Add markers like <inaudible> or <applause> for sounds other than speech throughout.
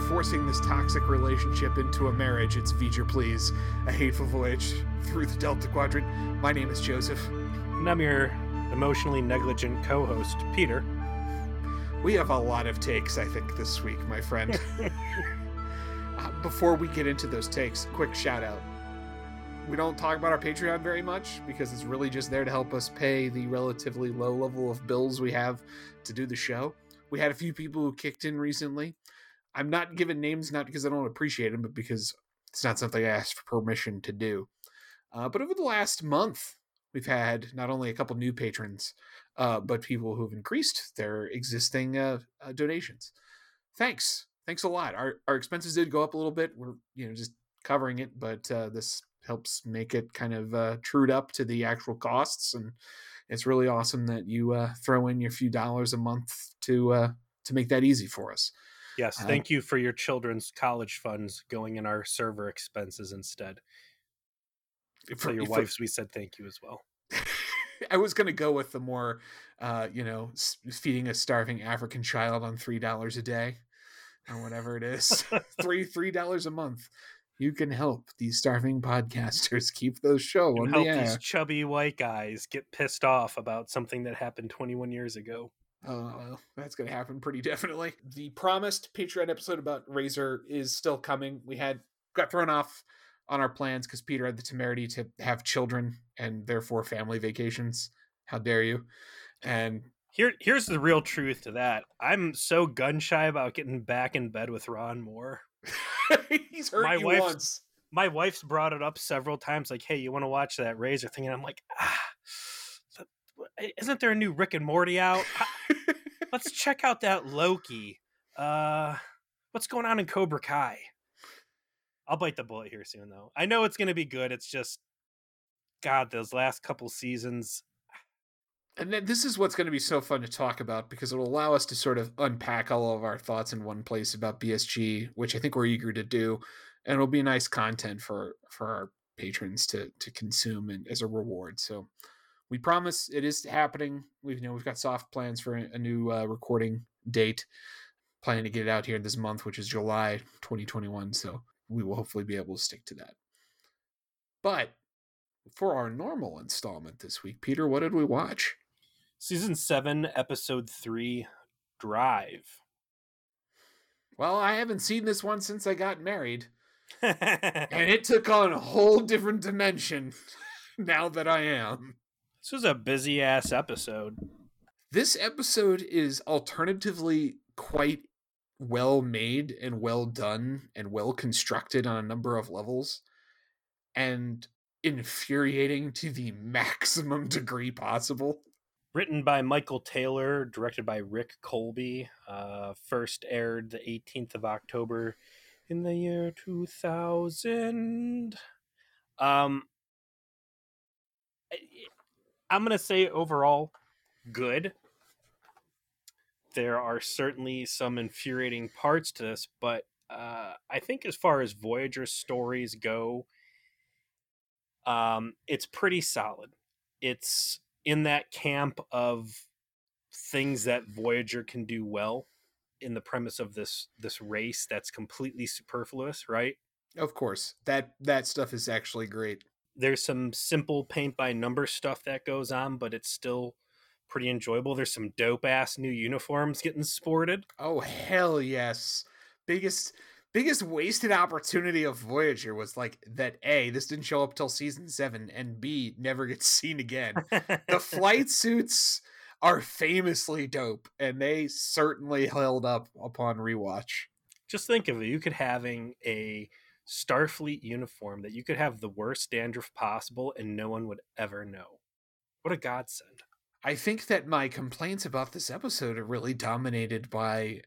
forcing this toxic relationship into a marriage. It's V'ger Please, a hateful voyage through the Delta Quadrant. My name is Joseph. And I'm your emotionally negligent co host, Peter. We have a lot of takes, I think, this week, my friend. <laughs> uh, before we get into those takes, quick shout out. We don't talk about our Patreon very much because it's really just there to help us pay the relatively low level of bills we have to do the show. We had a few people who kicked in recently. I'm not giving names, not because I don't appreciate them, but because it's not something I asked for permission to do. Uh, but over the last month, we've had not only a couple new patrons, uh, but people who've increased their existing uh, uh, donations. Thanks, thanks a lot. Our our expenses did go up a little bit. We're you know just covering it, but uh, this helps make it kind of uh, trued up to the actual costs, and it's really awesome that you uh, throw in your few dollars a month to to make that easy for us. Yes, Uh, thank you for your children's college funds going in our server expenses instead. For your for- wives, we said thank you as well. <laughs> I was going to go with the more, uh, you know, feeding a starving African child on three dollars a day, or whatever it is, <laughs> <laughs> three three dollars a month. You can help these starving podcasters keep those show on help the air. these chubby white guys get pissed off about something that happened 21 years ago. Oh, that's going to happen pretty definitely. The promised Patreon episode about Razor is still coming. We had got thrown off on our plans because Peter had the temerity to have children and therefore family vacations. How dare you? And Here, here's the real truth to that. I'm so gun shy about getting back in bed with Ron Moore. <laughs> he's hurt My you wife's- once. My wife's brought it up several times, like, "Hey, you want to watch that Razor thing?" And I'm like, "Ah, isn't there a new Rick and Morty out? <laughs> Let's check out that Loki. Uh, what's going on in Cobra Kai?" I'll bite the bullet here soon, though. I know it's going to be good. It's just, God, those last couple seasons. And then this is what's going to be so fun to talk about because it'll allow us to sort of unpack all of our thoughts in one place about BSG, which I think we're eager to do, and it'll be nice content for for our patrons to to consume and as a reward. So we promise it is happening. We've you know we've got soft plans for a new uh, recording date, planning to get it out here this month, which is July 2021. So we will hopefully be able to stick to that. But for our normal installment this week, Peter, what did we watch? Season seven, episode three, Drive. Well, I haven't seen this one since I got married, <laughs> and it took on a whole different dimension <laughs> now that I am. Was a busy ass episode. This episode is alternatively quite well made and well done and well constructed on a number of levels and infuriating to the <laughs> maximum degree possible. Written by Michael Taylor, directed by Rick Kolbe. Uh, first aired the 18th of October in the year 2000. Um, I'm going to say overall good. There are certainly some infuriating parts to this, but uh, I think as far as Voyager stories go, um, it's pretty solid. It's in that camp of things that Voyager can do well in the premise of this this race that's completely superfluous, right? Of course, that that stuff is actually great. There's some simple paint by number stuff that goes on, but it's still pretty enjoyable. There's some dope ass new uniforms getting sported. Oh hell yes. Biggest biggest wasted opportunity of Voyager was like that A, this didn't show up till season 7 and B never gets <laughs> seen again. the flight <laughs> suits are famously dope and they certainly held up upon rewatch. Just think of it. You could having a Starfleet uniform that you could have the worst dandruff possible and no one would ever know. What a godsend. I think that my complaints about this episode are really dominated by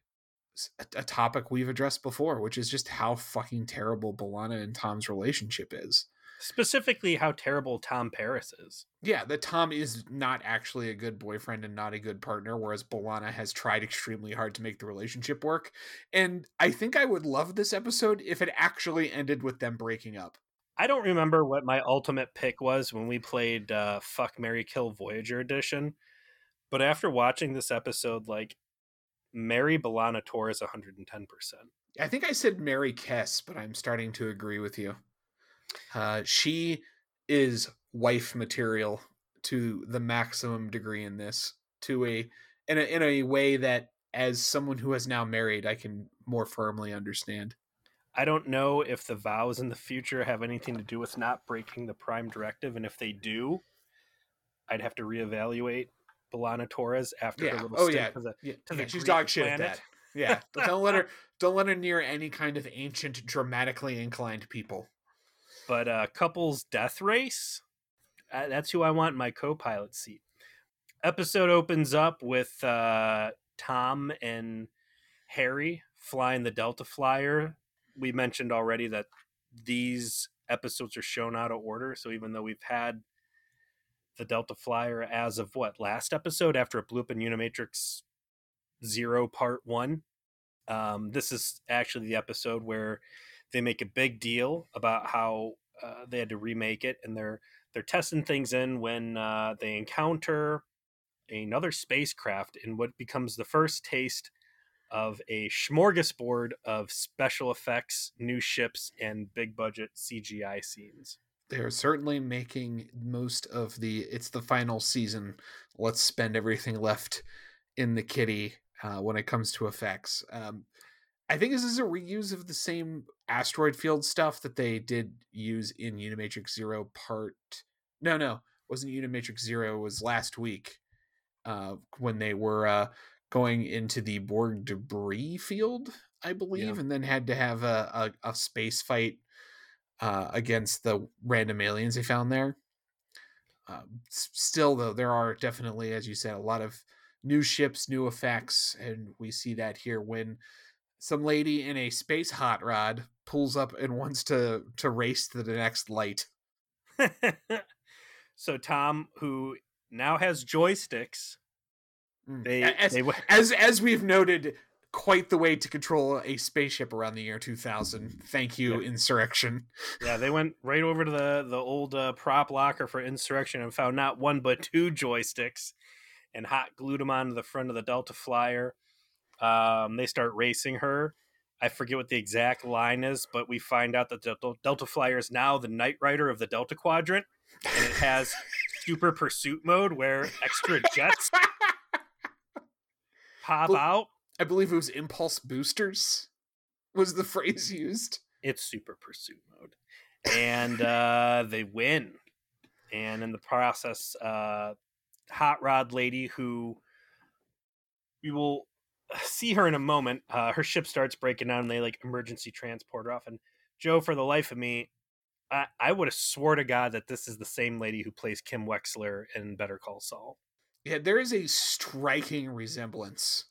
a topic we've addressed before, which is just how fucking terrible B'Elanna and Tom's relationship is. Specifically, how terrible Tom Paris is. Yeah, that Tom is not actually a good boyfriend and not a good partner, whereas B'Elanna has tried extremely hard to make the relationship work. And I think I would love this episode if it actually ended with them breaking up. I don't remember what my ultimate pick was when we played uh, Fuck Mary Kill Voyager edition, but after watching this episode, like Mary B'Elanna Torres 110%. I think I said Mary Kes, but I'm starting to agree with you. Uh, she is wife material to the maximum degree in this, to a in a in a way that as someone who has now married, I can more firmly understand. I don't know if the vows in the future have anything to do with not breaking the prime directive, and if they do, I'd have to reevaluate B'Elanna Torres after Yeah. her little Oh stint yeah. to the- yeah. to yeah, the she's Greek dog shit at that. Yeah. don't let <laughs> her don't let her near any kind of ancient, dramatically inclined people. But uh, couples death race, uh, that's who I want my co-pilot seat. Episode opens up with uh, Tom and Harry flying the Delta Flyer. We mentioned already that these episodes are shown out of order. So even though we've had the Delta Flyer as of what last episode after it blew up in Unimatrix Zero Part One, um, this is actually the episode where they make a big deal about how uh, they had to remake it, and they're they're testing things in when uh, they encounter another spacecraft in what becomes the first taste of a smorgasbord of special effects, new ships, and big budget CGI scenes. They're certainly making most of the it's the final season. Let's spend everything left in the kitty uh, when it comes to effects. Um, I think this is a reuse of the same asteroid field stuff that they did use in Unimatrix Zero Part. No, no, wasn't Unimatrix Zero. It was last week uh, when they were uh, going into the Borg debris field, I believe, Yeah. and then had to have a, a, a space fight uh, against the random aliens they found there. S- still, though, there are definitely, as you said, a lot of new ships, new effects, and we see that here when some lady in a space hot rod pulls up and wants to to race to the next light. <laughs> so Tom, who now has joysticks, Mm. they as, they w- as as we've noted, quite the way to control a spaceship around the year 2000. Thank you, Insurrection. yeah they went right over to the the old uh, prop locker for insurrection and found not one but two joysticks, and hot glued them onto the front of the Delta Flyer. Um, they start racing her. I forget what the exact line is, but we find out that the Delta, Flyer is now the Knight Rider of the Delta Quadrant, and it has <laughs> super pursuit mode where extra jets <laughs> pop Well- out. I believe it was impulse boosters was the phrase used. it's super pursuit mode and uh they win and in the process uh hot rod lady who we will see her in a moment uh her ship starts breaking down and they like emergency transport her off and joe for the life of me i i would have swore to god that this is the same lady who plays kim wexler in better call saul Yeah, there is a striking resemblance.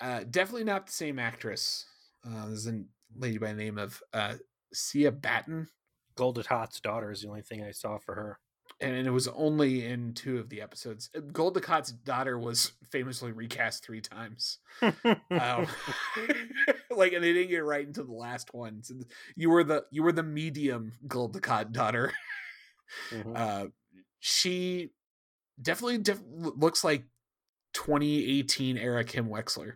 Uh, definitely not the same actress. Uh, there's a lady by the name of uh, Cyia Batten, Gul Dukat's daughter is the only thing i saw for her and it was only in two of the episodes. Uh, Gul Dukat's daughter was famously recast three times. Um, <laughs> <laughs> like, and they didn't get right into the last one. So you were the you were the medium Gul Dukat daughter. <laughs> Mhm. Uh, she definitely def- looks like 2018 era Kim Wexler.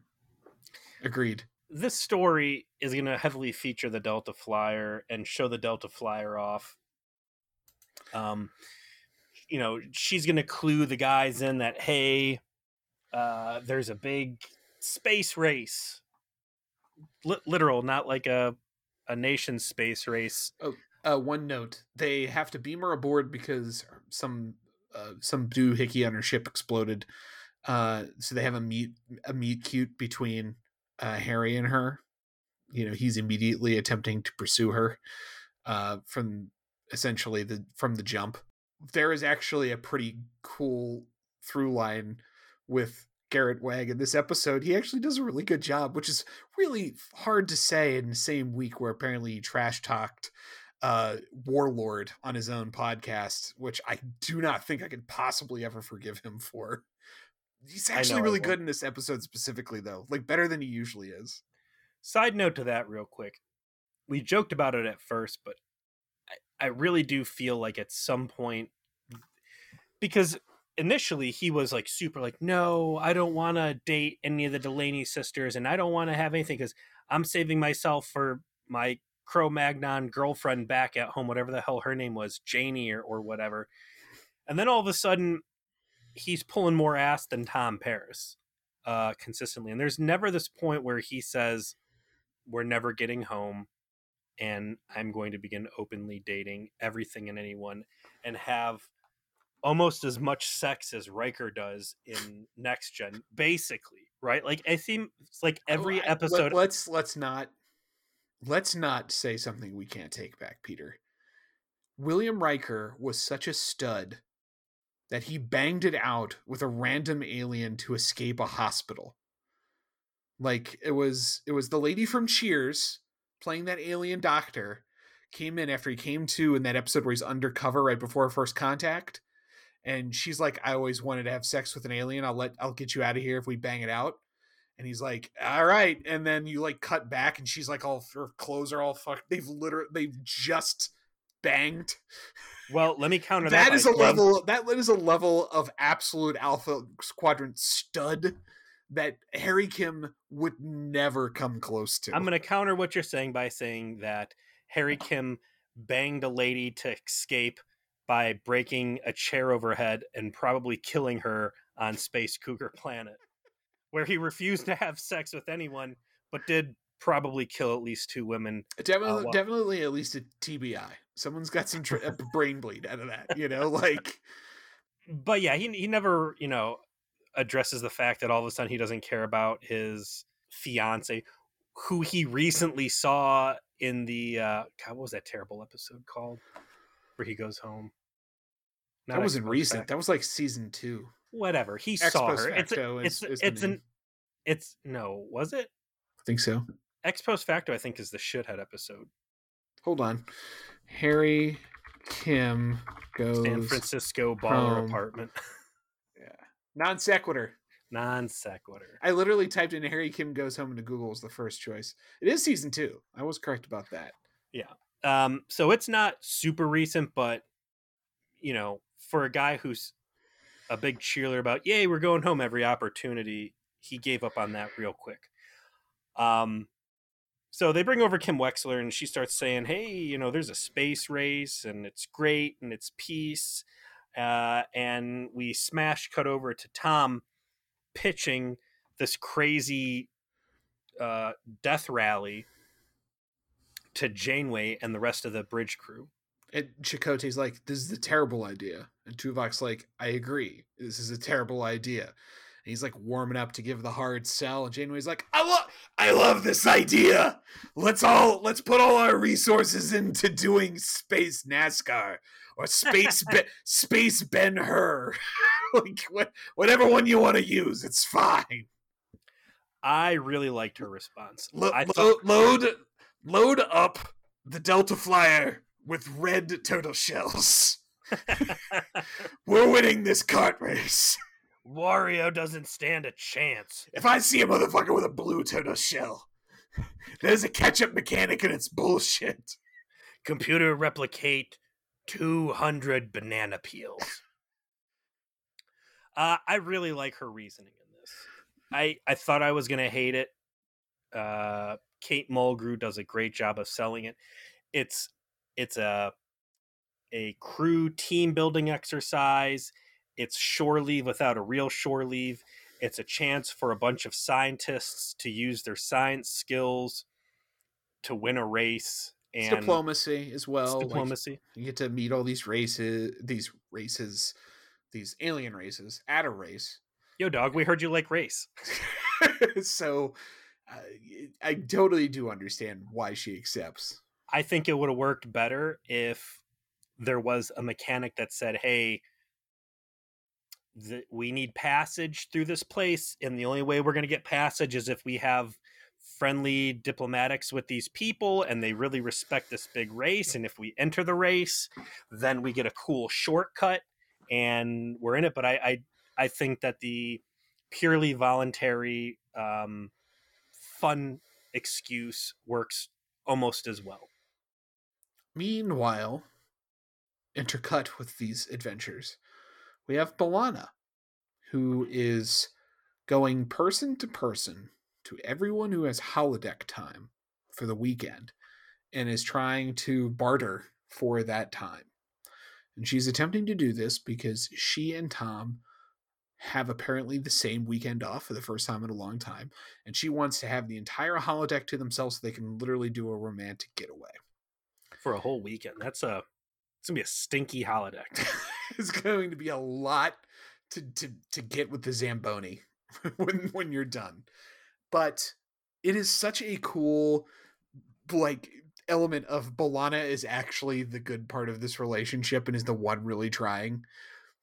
Agreed. this story is going to heavily feature the Delta Flyer and show the Delta Flyer off. Um, you know, she's going to clue the guys in that hey, uh, there's a big space race, Li- literal, not like a a nation space race. Uh, one note: they have to beam her aboard because some uh, some doohickey on her ship exploded. Uh, so they have a meet a meet cute between uh, Harry and her. You know, he's immediately attempting to pursue her uh, from essentially the from the jump. There is actually a pretty cool through line with Garrett Wang in this episode. He actually does a really good job, which is really hard to say in the same week where apparently he trash talked uh warlord on his own podcast which i do not think i could possibly ever forgive him for he's actually really good in this episode specifically though like better than he usually is Side note to that, real quick. We joked about it at first, but I, really do feel like at some point, because initially he was like super like no i don't want to date any of the delaney sisters and i don't want to have anything because i'm saving myself for my cro-magnon girlfriend back at home whatever the hell her name was janie or, or whatever. And then all of a sudden he's pulling more ass than tom paris uh consistently. And there's never this point where he says we're never getting home and i'm going to begin openly dating everything and anyone and have almost as much sex as Riker does in Next Gen, basically, right? Like I seem it's like oh, every Oh, episode. Let, us let's not let's not say something we can't take back, Peter. William Riker was such a stud that he banged it out with a random alien to escape a hospital. Like it was it was the lady from Cheers playing that alien doctor came in after he came to in that episode where he's undercover right before first contact and she's like I always wanted to have sex with an alien. I'll let I'll get you out of here if we bang it out. And he's like, "All right." And then you like cut back, and she's like, all her clothes are all fucked. They've literally they've just banged. well, let me counter that. That is a level. That is a level of absolute alpha quadrant stud that Harry Kim would never come close to. I'm going to counter what you're saying by saying that Harry Kim banged a lady to escape by breaking a chair overhead and probably killing her on Space Cougar Planet, where he refused to have sex with anyone, but did probably kill at least two women. Uh, definitely, well- definitely at least a TBI. Someone's got some tr- a brain bleed out of that. You know, <laughs> like But yeah, he he never you know addresses the fact that all of a sudden he doesn't care about his fiance, who he recently saw in the uh, God, what was that terrible episode called where he goes home? that wasn't recent. That was like season two. Whatever he Ex saw her. It's a, it's is the it's an it's no was it I think so. ex post facto? I think is the shithead episode. Hold on. Harry Kim goes San Francisco baller home. apartment. <laughs> Non sequitur. Non sequitur. I literally typed in Harry Kim goes home into Google as the first choice. It is season two. I was correct about that. Yeah. Um, so it's not super recent, but you know, for a guy who's a big cheerleader about, yay, we're going home every opportunity, he gave up on that real quick. Um, so they bring over Kim Wexler, and she starts saying, "Hey, you know, there's a space race, and it's great, and it's peace." Uh, and we smash cut over to Tom pitching this crazy uh, death rally to Janeway and the rest of the bridge crew. And Chakotay's like, this is a terrible idea. And Tuvok's like, I agree. This is a terrible idea. And he's like warming up to give the hard sell. And Janeway's like, I love I love this idea. Let's all let's put all our resources into doing space NASCAR or space <laughs> be, space Ben Hur. <laughs> like what, whatever one you want to use, it's fine. I really liked her response. Lo- I lo- thought, load load up the Delta Flyer with red turtle shells. <laughs> We're winning this cart race. Wario doesn't stand a chance. If I see a motherfucker with a blue turtle shell, <laughs> there's a catch-up mechanic and it's bullshit. Computer replicate 200 banana peels. <laughs> Uh, I really like her reasoning in this. I, I thought I was going to hate it. Uh, Kate Mulgrew does a great job of selling it. It's it's a a crew team building exercise. It's shore leave without a real shore leave. It's a chance for a bunch of scientists to use their science skills to win a race It's and diplomacy as well. it's like, diplomacy. you get to meet all these races, these races, these alien races at a race. Yo, dog, we heard you like race. <laughs> so uh, I totally do understand why she accepts. I think it would have worked better if there was a mechanic that said, "Hey, th- we need passage through this place, and the only way we're going to get passage is if we have friendly diplomatics with these people, and they really respect this big race. And if we enter the race, then we get a cool shortcut, and we're in it." But I, I, I think that the purely voluntary, um, fun excuse works almost as well. Meanwhile, intercut with these adventures, we have B'Elanna, who is going person to person to everyone who has holodeck time for the weekend and is trying to barter for that time. And she's attempting to do this because she and Tom have apparently the same weekend off for the first time in a long time. And she wants to have the entire holodeck to themselves so they can literally do a romantic getaway. For a whole weekend. That's a it's gonna be a stinky holodeck. <laughs> <laughs> it's going to be a lot to to to get with the Zamboni <laughs> when when you're done. But it is such a cool like element of B'Elanna is actually the good part of this relationship and is the one really trying.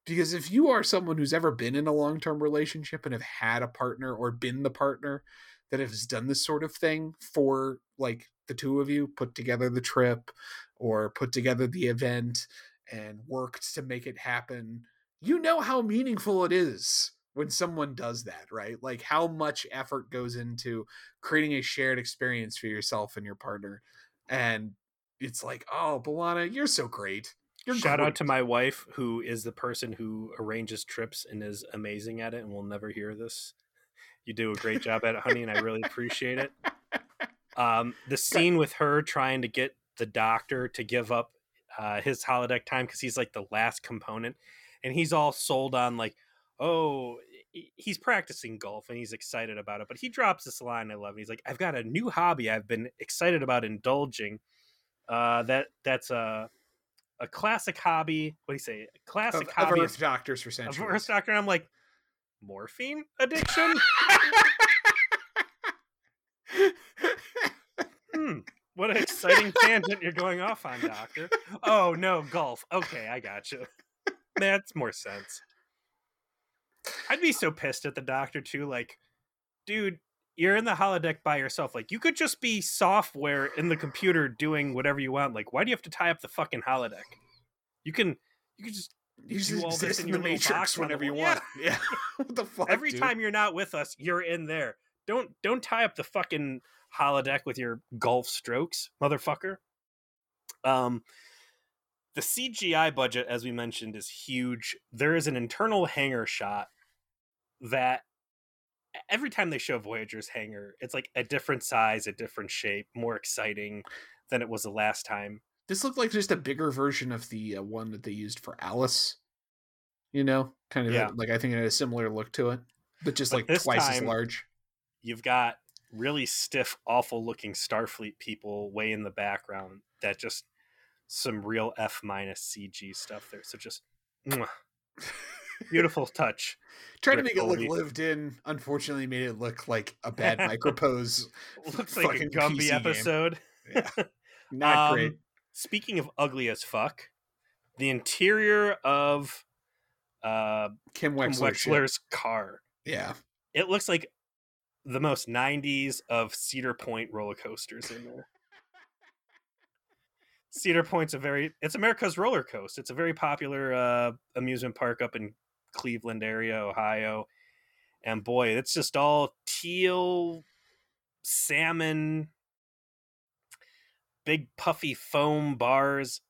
Because if you are someone who's ever been in a long term relationship and have had a partner or been the partner that has done this sort of thing for like the two of you, put together the trip or put together the event and worked to make it happen, you know how meaningful it is when someone does that, right? Like how much effort goes into creating a shared experience for yourself and your partner. And it's like, oh, B'Elanna, you're so great. You're Shout great. out to my wife, who is the person who arranges trips and is amazing at it, and will never hear this. You do a great job at it, honey, and I really appreciate it. <laughs> Um, the scene with her trying to get the doctor to give up uh, his holodeck time because he's like the last component, and he's all sold on like, oh, he's practicing golf and he's excited about it. But he drops this line I love. It. He's like, I've got a new hobby I've been excited about indulging. Uh, that that's a a classic hobby. What do you say? A classic of, hobby of Doctors for of centuries. Earth Doctor. And I'm like, morphine addiction. <laughs> hmm. What an exciting tangent you're going off on, Doctor. Oh no, golf. Okay, I got you. That's more sense. I'd be so pissed at the doctor too. Like, dude, you're in the holodeck by yourself. Like, you could just be software in the computer doing whatever you want. Like, why do you have to tie up the fucking holodeck? You can, you can just you just do all this exist in your the Matrix box whenever you want. Yeah. <laughs> what the fuck? every dude? time you're not with us, you're in there. Don't don't tie up the fucking holodeck with your golf strokes, motherfucker. Um the CGI budget, as we mentioned, is huge. There is an internal hangar shot that every time they show Voyager's hangar, it's like a different size, a different shape, more exciting than it was the last time. This looked like just a bigger version of the uh, one that they used for Alice. You know, kind of Yeah. like I think it had a similar look to it, but just But like twice as large. You've got really stiff, awful looking Starfleet people way in the background that just some real F minus CG stuff there. So just mwah. beautiful touch. Trying to make it look lived in, unfortunately, made it look like a bad <laughs> MicroProse. <laughs> Looks like a Gumby PC episode. Yeah. <laughs> Not Um, great. Speaking of ugly as fuck, the interior of uh Kim Kim Wexler. Wexler's car. Yeah. It looks like the most 90s of Cedar Point roller coasters in there. Cedar Point's a very it's America's roller coaster. It's a very popular uh amusement park up in Cleveland area, Ohio. And boy, it's just all teal salmon big puffy foam bars.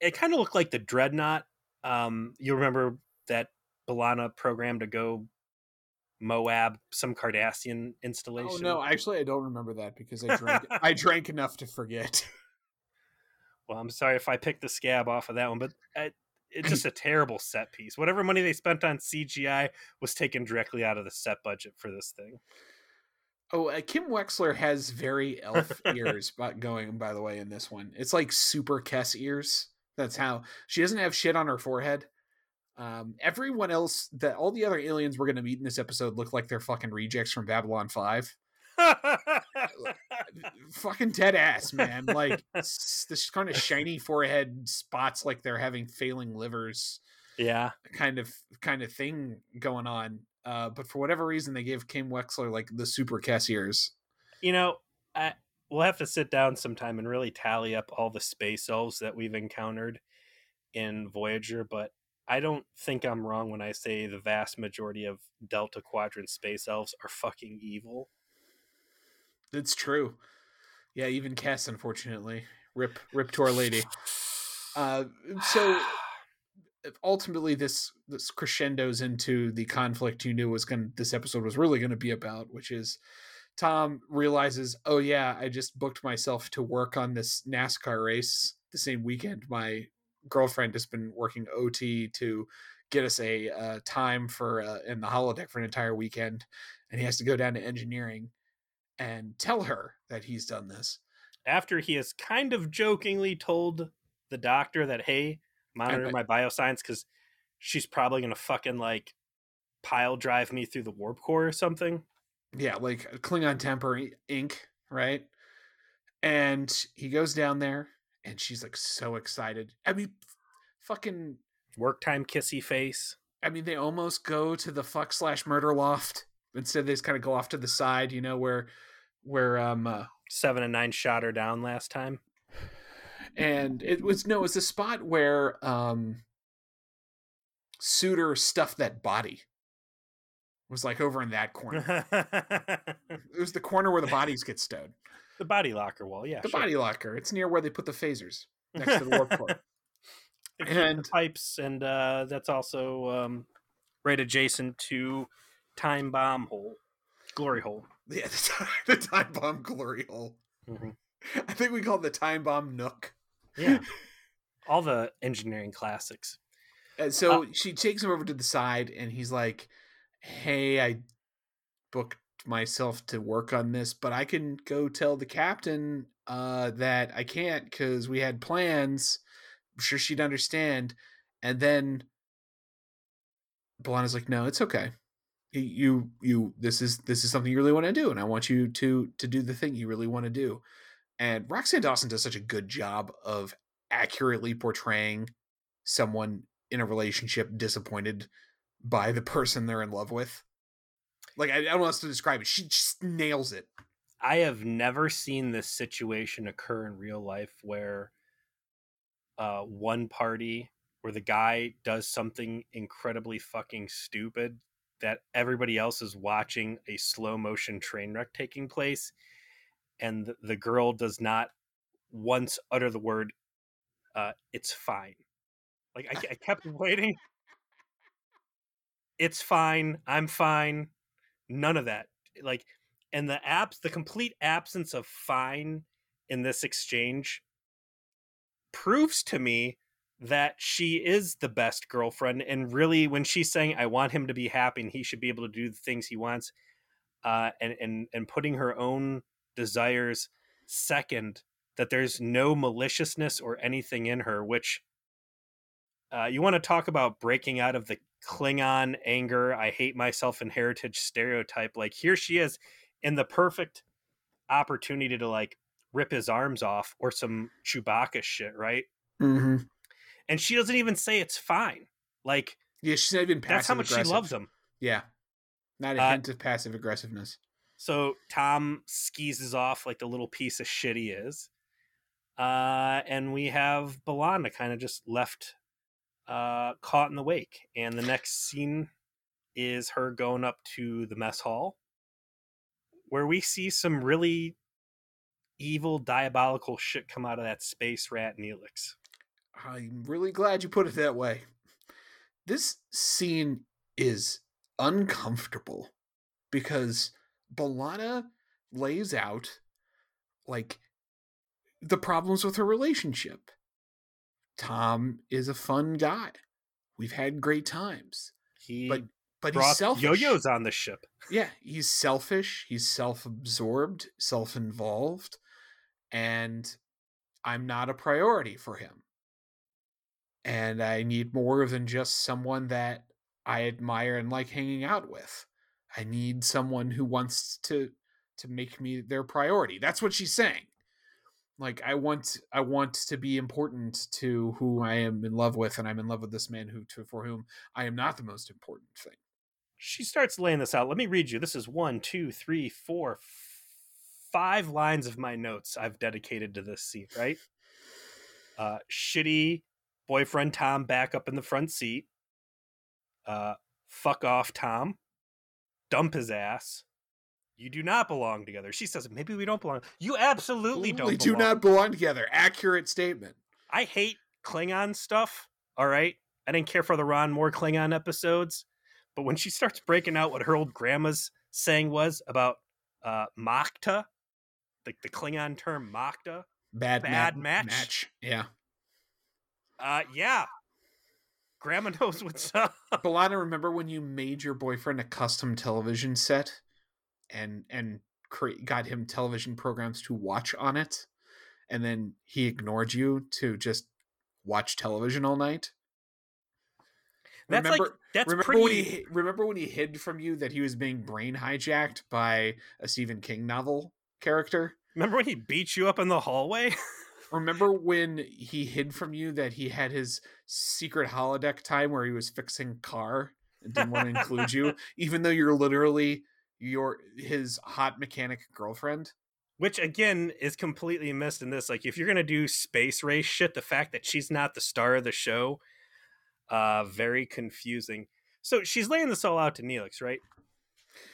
It kind of looked like the Dreadnought. Um you remember that B'Elanna program to go Moab, some Cardassian installation. Oh no, actually, I don't remember that because I drank. I drank enough to forget. <laughs> Well, I'm sorry if I picked the scab off of that one, but uh, it's just a terrible set piece. Whatever money they spent on CGI was taken directly out of the set budget for this thing. Oh, uh, Kim Wexler has very elf <laughs> ears by, going, by the way, in this one. It's like super Kes ears. That's how she doesn't have shit on her forehead. Um, everyone else, that all the other aliens we're going to meet in this episode look like they're fucking rejects from Babylon 5. <laughs> fucking dead ass, man. Like s- this kind of shiny forehead spots like they're having failing livers yeah, kind of kind of thing going on. Uh, but for whatever reason, they gave Kim Wexler like the super Kes you know, I, we'll have to sit down sometime and really tally up all the space elves that we've encountered in Voyager, but I don't think I'm wrong when I say the vast majority of Delta Quadrant space elves are fucking evil. It's true. Yeah, even Cass, unfortunately. Rip, rip to our lady. Uh, so ultimately this this crescendos into the conflict you knew was going this episode was really going to be about, which is Tom realizes, oh yeah, I just booked myself to work on this NASCAR race the same weekend. My girlfriend has been working OT to get us a uh, time for uh, in the holodeck for an entire weekend, and he has to go down to engineering and tell her that he's done this. After he has kind of jokingly told the doctor that hey monitor my bioscience because she's probably gonna fucking like pile drive me through the warp core or something. Yeah like klingon temper ink right? And he goes down there and she's like so excited i mean fucking work time kissy face i mean they almost go to the fuck slash murder loft instead they just kind of go off to the side you know where where um uh, seven and nine shot her down last time. And it was no, it was a spot where um Suder stuffed that body. It was like over in that corner. <laughs> it was the corner where the bodies get stowed. The body locker wall, yeah. The sure. body locker. It's near where they put the phasers next to the warp core. <laughs> and pipes, and uh, that's also um, right adjacent to time bomb hole, glory hole. Yeah, <laughs> the time, the time bomb glory hole. Mm-hmm. <laughs> I think we call it the time bomb nook. Yeah, all the engineering classics. And so uh, she takes him over to the side, and he's like, "Hey, I booked myself to work on this, but I can go tell the captain uh, that I can't because we had plans. I'm sure she'd understand." And then B'Elanna's like, "No, it's okay you you this is this is something you really want to do and i want you to to do the thing you really want to do and Roxann dawson does such a good job of accurately portraying someone in a relationship disappointed by the <laughs> person they're in love with like i, I don't know how to describe it. She just nails it. I have never seen this situation occur in real life where uh one party where the guy does something incredibly fucking stupid that everybody else is watching a slow motion train wreck taking place and the, the girl does not once utter the word uh, it's fine. Like I, I kept <laughs> waiting. It's fine. I'm fine none of that like and the apps the complete absence of fine in this exchange proves to me that she is the best girlfriend and really when she's saying i want him to be happy and he should be able to do the things he wants uh, and and and putting her own desires second that there's no maliciousness or anything in her which uh, you want to talk about breaking out of the klingon anger i hate myself and heritage stereotype like here she is in the perfect opportunity to like rip his arms off or some chewbacca shit right mm-hmm and she doesn't even say it's fine. Like, yeah, she's not even passive. That's how much aggressive. she loves him. Yeah, not a uh, hint of passive aggressiveness. So Tom skeezes off like the little piece of shit he is, uh, and we have B'Elanna kind of just left, uh, caught in the wake. And the next scene is her going up to the mess hall, where we see some really evil, diabolical shit come out of that space rat Neelix. I'm really glad you put it that way. This scene is uncomfortable because B'Elanna lays out like the problems with her relationship. Tom is a fun guy. We've had great times. He but but he's selfish. Yo-yos on the ship. Yeah, he's selfish. He's self-absorbed, self-involved, and I'm not a priority for him and I need more than just someone that I admire and like hanging out with. I need someone who wants to to make me their priority. That's what she's saying. Like I want I want to be important to who I am in love with and I'm in love with this man who to, for whom I am not the most important thing. She starts laying this out. Let me read you. This is one, two, three, four, five lines of my notes I've dedicated to this scene, right? Uh shitty boyfriend Tom back up in the front seat. Uh, fuck off, Tom. Dump his ass. You do not belong together. She says, maybe we don't belong. You absolutely don't. Belong. We do not belong together. Accurate statement. I hate Klingon stuff. All right. I didn't care for the Ron Moore Klingon episodes, but when she starts breaking out what her old grandma's saying was about uh, Makta, the, the Klingon term Makta, Bad, Bad ma- match? match. Yeah. uh, yeah, Grandma <laughs> knows what's up. B'Elanna, remember when you made your boyfriend a custom television set and and cre- got him television programs to watch on it and then he ignored you to just watch television all night? That's like that's remember pretty. when he remember when he hid from you that he was being brain hijacked by a Stephen King novel character? Remember when he beat you up in the hallway? <laughs> Remember when he hid from you that he had his secret holodeck time where he was fixing car and didn't want to include you, <laughs> even though you're literally your his hot mechanic girlfriend? Which again is completely missed in this. Like, if you're gonna do space race shit, the fact that she's not the star of the show, uh, very confusing. So she's laying this all out to Neelix, right?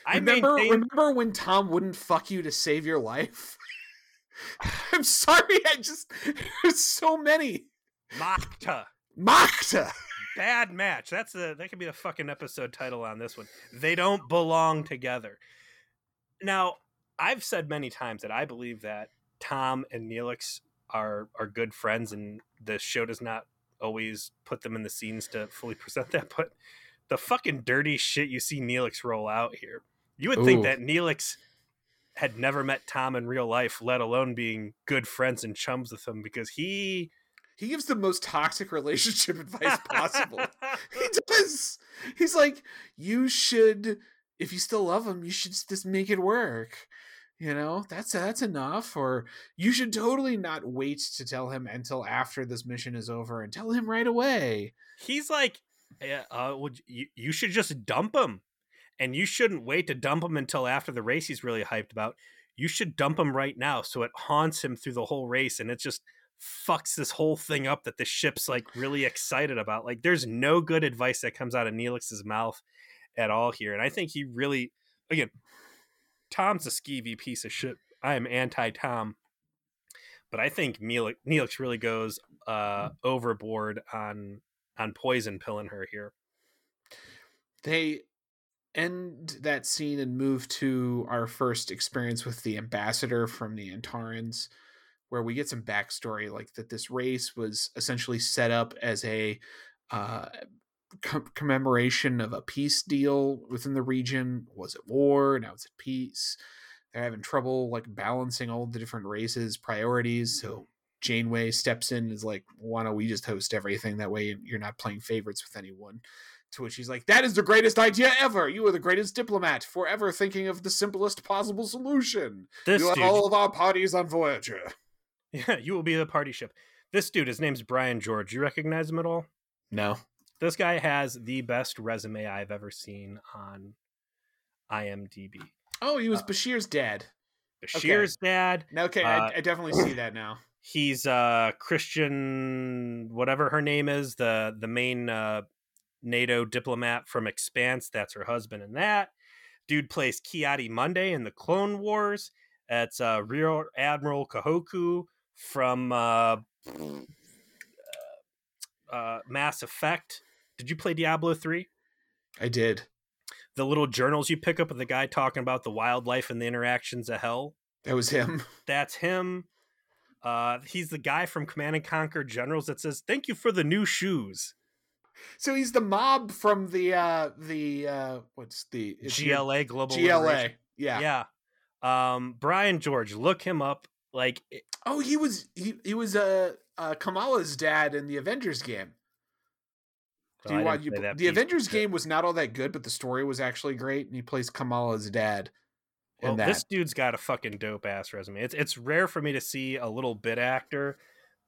I remember, maintain- remember when Tom wouldn't fuck you to save your life? <laughs> I'm sorry, I just <laughs> there's so many. Makta. Makta. Bad match. That's the that could be the fucking episode title on this one. They don't belong together. Now, I've said many times that I believe that Tom and Neelix are are good friends, and the show does not always put them in the scenes to fully <laughs> present that. But the fucking dirty shit you see Neelix roll out here, you would think that Neelix had never met Tom in real life, let alone being good friends and chums with him, because he He gives the most toxic <laughs> relationship advice possible. <laughs> he does. He's like, you should, if you still love him, you should just make it work. You know, that's that's enough. Or you should totally not wait to tell him until after this mission is over, and tell him right away. he's like, yeah, uh, would you, you should just dump him, and you shouldn't wait to dump him until after the race he's really hyped about. You should dump him right now, so it haunts him through the whole race, and it's just fucks this whole thing up that the ship's like really excited about. Like, there's no good advice that comes out of Neelix's mouth at all here, and I think he really, again, Tom's a skeevy piece of shit. I am anti-Tom. But I think Neelix, Neelix really goes uh, overboard on on poison pilling her here. They end that scene and move to our first experience with the ambassador from the Antarians, where we get some backstory, like that this race was essentially set up as a uh, com- commemoration of a peace deal within the region. Was at war, now it's at peace. They're having trouble like balancing all the different races' priorities. So Janeway steps in and is like, "Why don't we just host everything? That way you're not playing favorites with anyone." To which he's like, That is the greatest idea ever. You are the greatest diplomat, forever thinking of the simplest possible solution. This you have dude, all of our parties on Voyager. <laughs> yeah, you will be the party ship. This dude, his name's Brian George. You recognize him at all? No. This guy has the best resume I've ever seen on IMDb. Oh, he was Uh, Bashir's dad. Bashir's dad. Okay, uh, I, I definitely <coughs> see that now. He's uh Chrisjen, whatever her name is, the the main uh, NATO diplomat from Expanse. That's her husband and that. Dude plays Ki-Adi-Mundi in the Clone Wars. That's uh, Rear Admiral Kahoku from uh, uh, Mass Effect. Did you play Diablo three? I did. The little journals you pick up of the guy talking about the wildlife and the interactions of hell. That was him. <laughs> That's him. Uh, he's the guy from Command and Conquer Generals that says, "Thank you for the new shoes." So he's the mob from the uh the uh what's the GLA Global GLA. Yeah. Yeah. Um, Brian George, look him up. Like, it- Oh, he was he he was uh, uh Kamala's dad in the Avengers game. Do Oh, you want you, the Avengers game was not all that good, but the story was actually great, and he plays Kamala's dad. well, this dude's got a fucking dope ass resume. It's it's rare for me to see a little bit actor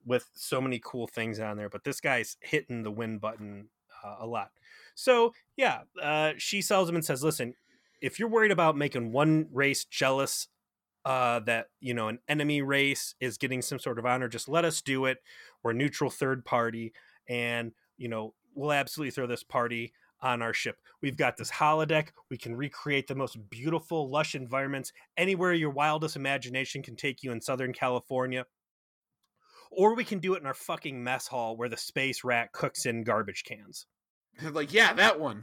with so many cool things on there, but this guy's hitting the win button uh, a lot. So yeah, uh, she sells him and says, "Listen, if you're worried about making one race jealous, uh, that you know an enemy race is getting some sort of honor, just let us do it. We're neutral third party, and you know we'll absolutely throw this party." On our ship, we've got this holodeck. We can recreate the most beautiful, lush environments anywhere your wildest imagination can take you in Southern California. or we can do it in our fucking mess hall where the space rat cooks in garbage cans. <laughs> like, yeah, that one.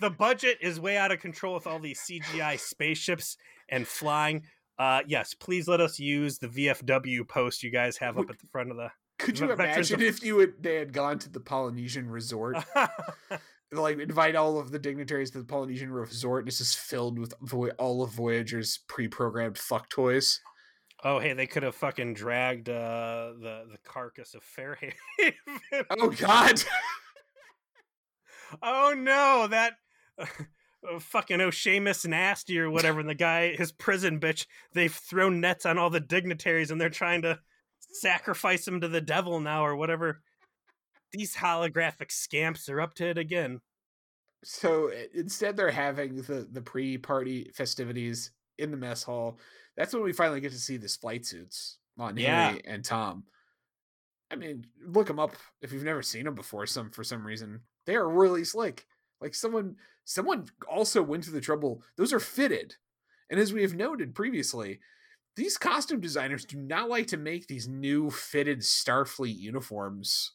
The budget is way out of control with all these CGI spaceships and flying. Uh, yes, please let us use the VFW post you guys have up at the front of the. Could you imagine of- if you had, they had gone to the Polynesian resort? <laughs> like invite all of the dignitaries to the Polynesian resort, and it's just filled with Voy- all of Voyager's pre-programmed fuck toys. oh, hey, they could have fucking dragged uh, the the carcass of Fairhaven. Oh God! <laughs> oh no, that uh, <laughs> fucking O'Shamus Nasty or whatever, and the guy, his prison bitch, they've thrown nets on all the dignitaries and they're trying to sacrifice him to the devil now or whatever. These holographic scamps are up to it again. so instead, they're having the the pre-party festivities in the mess hall. That's when we finally get to see the flight suits on Yeah. Harry and Tom. I mean, look them up if you've never seen them before. Some for some reason they are really slick. Like someone, someone also went to the trouble. Those are fitted, and as we have noted previously, these costume designers do not like to make these new fitted Starfleet uniforms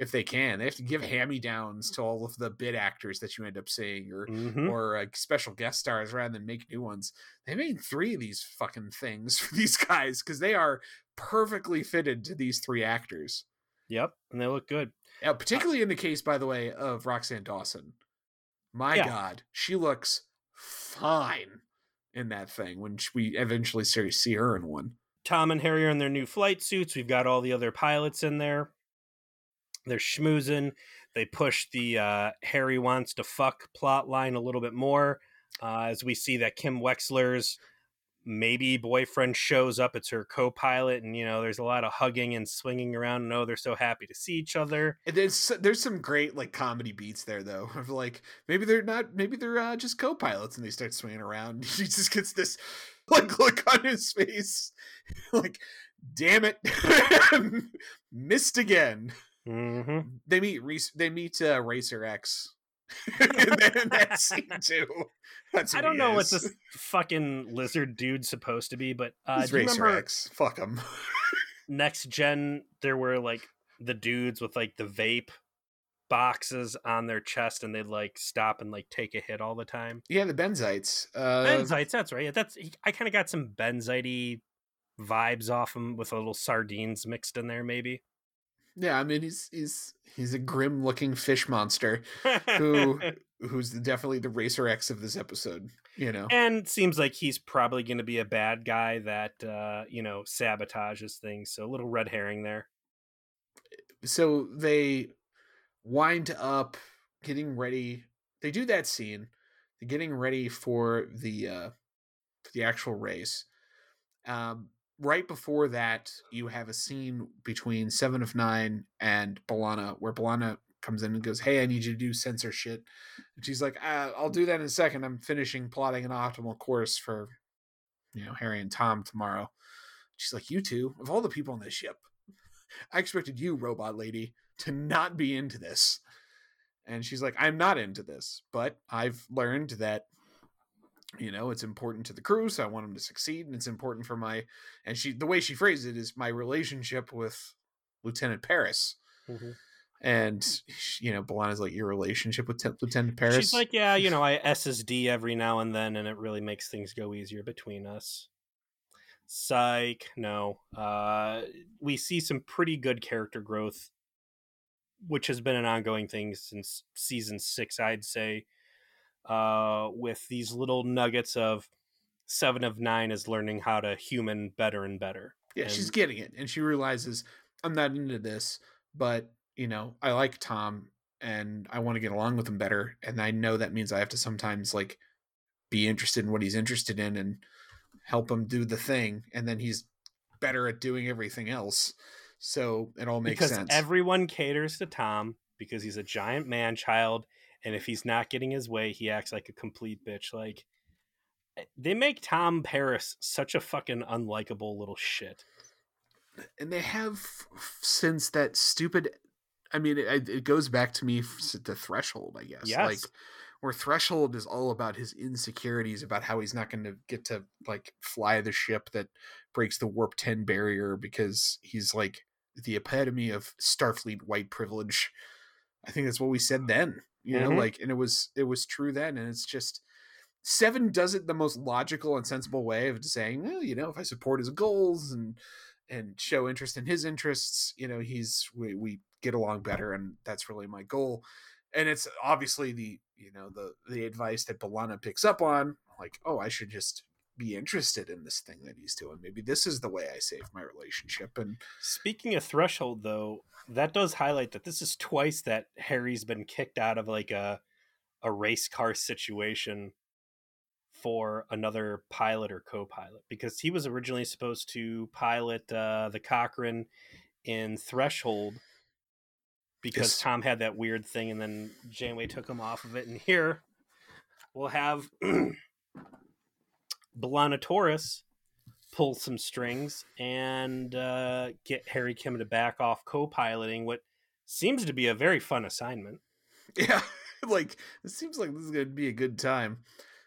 if they can. They have to give hand-me-downs to all of the bit actors that you end up seeing, or Mhm. or uh, special guest stars rather than make new ones. They made three of these fucking things <laughs> for these guys because they are perfectly fitted to these three actors. Yep, and they look good. Uh, particularly in the case, by the way, of Roxann Dawson. My Yeah. God, she looks fine in that thing when we eventually see her in one. Tom and Harry are in their new flight suits. We've got all the other pilots in there. They're schmoozing. They push the uh, Harry wants to fuck plot line a little bit more uh, as we see that Kim Wexler's maybe boyfriend shows up. It's her co pilot, and you know, there's a lot of hugging and swinging around. And oh, they're so happy to see each other. And there's there's some great like comedy beats there though <laughs> of like maybe they're not maybe they're uh, just co-pilots and they start swinging around. <laughs> He just gets this like look on his face, <laughs> like damn it, missed again. Hmm They meet Reese, they meet uh, Racer X <laughs> <laughs> in that, scene too. <laughs> That's I don't know what this fucking lizard dude's supposed to be, but uh, do Racer remember X. Fuck him. next gen there were like the dudes with like the vape boxes on their chest and they'd like stop and like take a hit all the time Yeah, the Benzites. Uh, benzites that's right that's i kind of got some benzite vibes off him with a little sardines mixed in there maybe yeah, I mean he's he's he's a grim looking fish monster who <laughs> who's definitely the Racer X of this episode. You know. and seems like he's probably going to be a bad guy that uh you know sabotages things so a little red herring there so they wind up getting ready they do that scene they're getting ready for the uh for the actual race um right before that you have a scene between seven of nine and B'Elanna where B'Elanna comes in and goes hey i need you to do sensor shit. And she's like uh, i'll do that in a second. I'm finishing plotting an optimal course for you know harry and tom tomorrow. She's like you two of all the people on this ship I expected you, robot lady, to not be into this. And she's like, I'm not into this, but I've learned that, you know, it's important to the crew, so I want them to succeed, and it's important for my. And she, the way she phrased it is my relationship with Lieutenant Paris. And you know, B'Elanna's like your relationship with T- Lieutenant Paris. she's like yeah you know i ssd every now and then and it really makes things go easier between us psych no uh we see some pretty good character growth which has been an ongoing thing since season six i'd say uh with these little nuggets of seven of nine is learning how to human better and better yeah, she's getting it, and she realizes I'm not into this, but you know, I like Tom, and I want to get along with him better, and I know that means I have to sometimes like be interested in what he's interested in and help him do the thing, and then he's better at doing everything else. So it all makes because sense. everyone caters to tom because he's a giant man child and if he's not getting his way he acts like a complete bitch like eh, they make tom paris such a fucking unlikable little shit and they have since that stupid i mean it, it goes back to me to threshold i guess Yes. like where Threshold is all about his insecurities about how he's not going to get to like fly the ship that breaks the warp 10 barrier because he's like the epitome of Starfleet white privilege. I think that's what we said then, you know, Mhm. like and it was it was true then and it's just Seven does it the most logical and sensible way of saying, well, you know, if I support his goals and and show interest in his interests, you know, he's we, we get along better and that's really my goal. And it's obviously the you know the the advice that B'Elanna picks up on, like, oh, I should just be interested in this thing that he's doing. Maybe this is the way I save my relationship. And Speaking of threshold, though, that does highlight that this is twice that Harry's been kicked out of like a a race car situation for another pilot or co-pilot because he was originally supposed to pilot uh, the Cochrane in Threshold because. Tom had that weird thing and then Janeway took him off of it. And here we'll have <clears throat> B'Elanna Torres pull some strings and uh, get Harry Kim to back off co-piloting what seems to be a very fun assignment. <laughs> yeah, like it seems like this is gonna be a good time.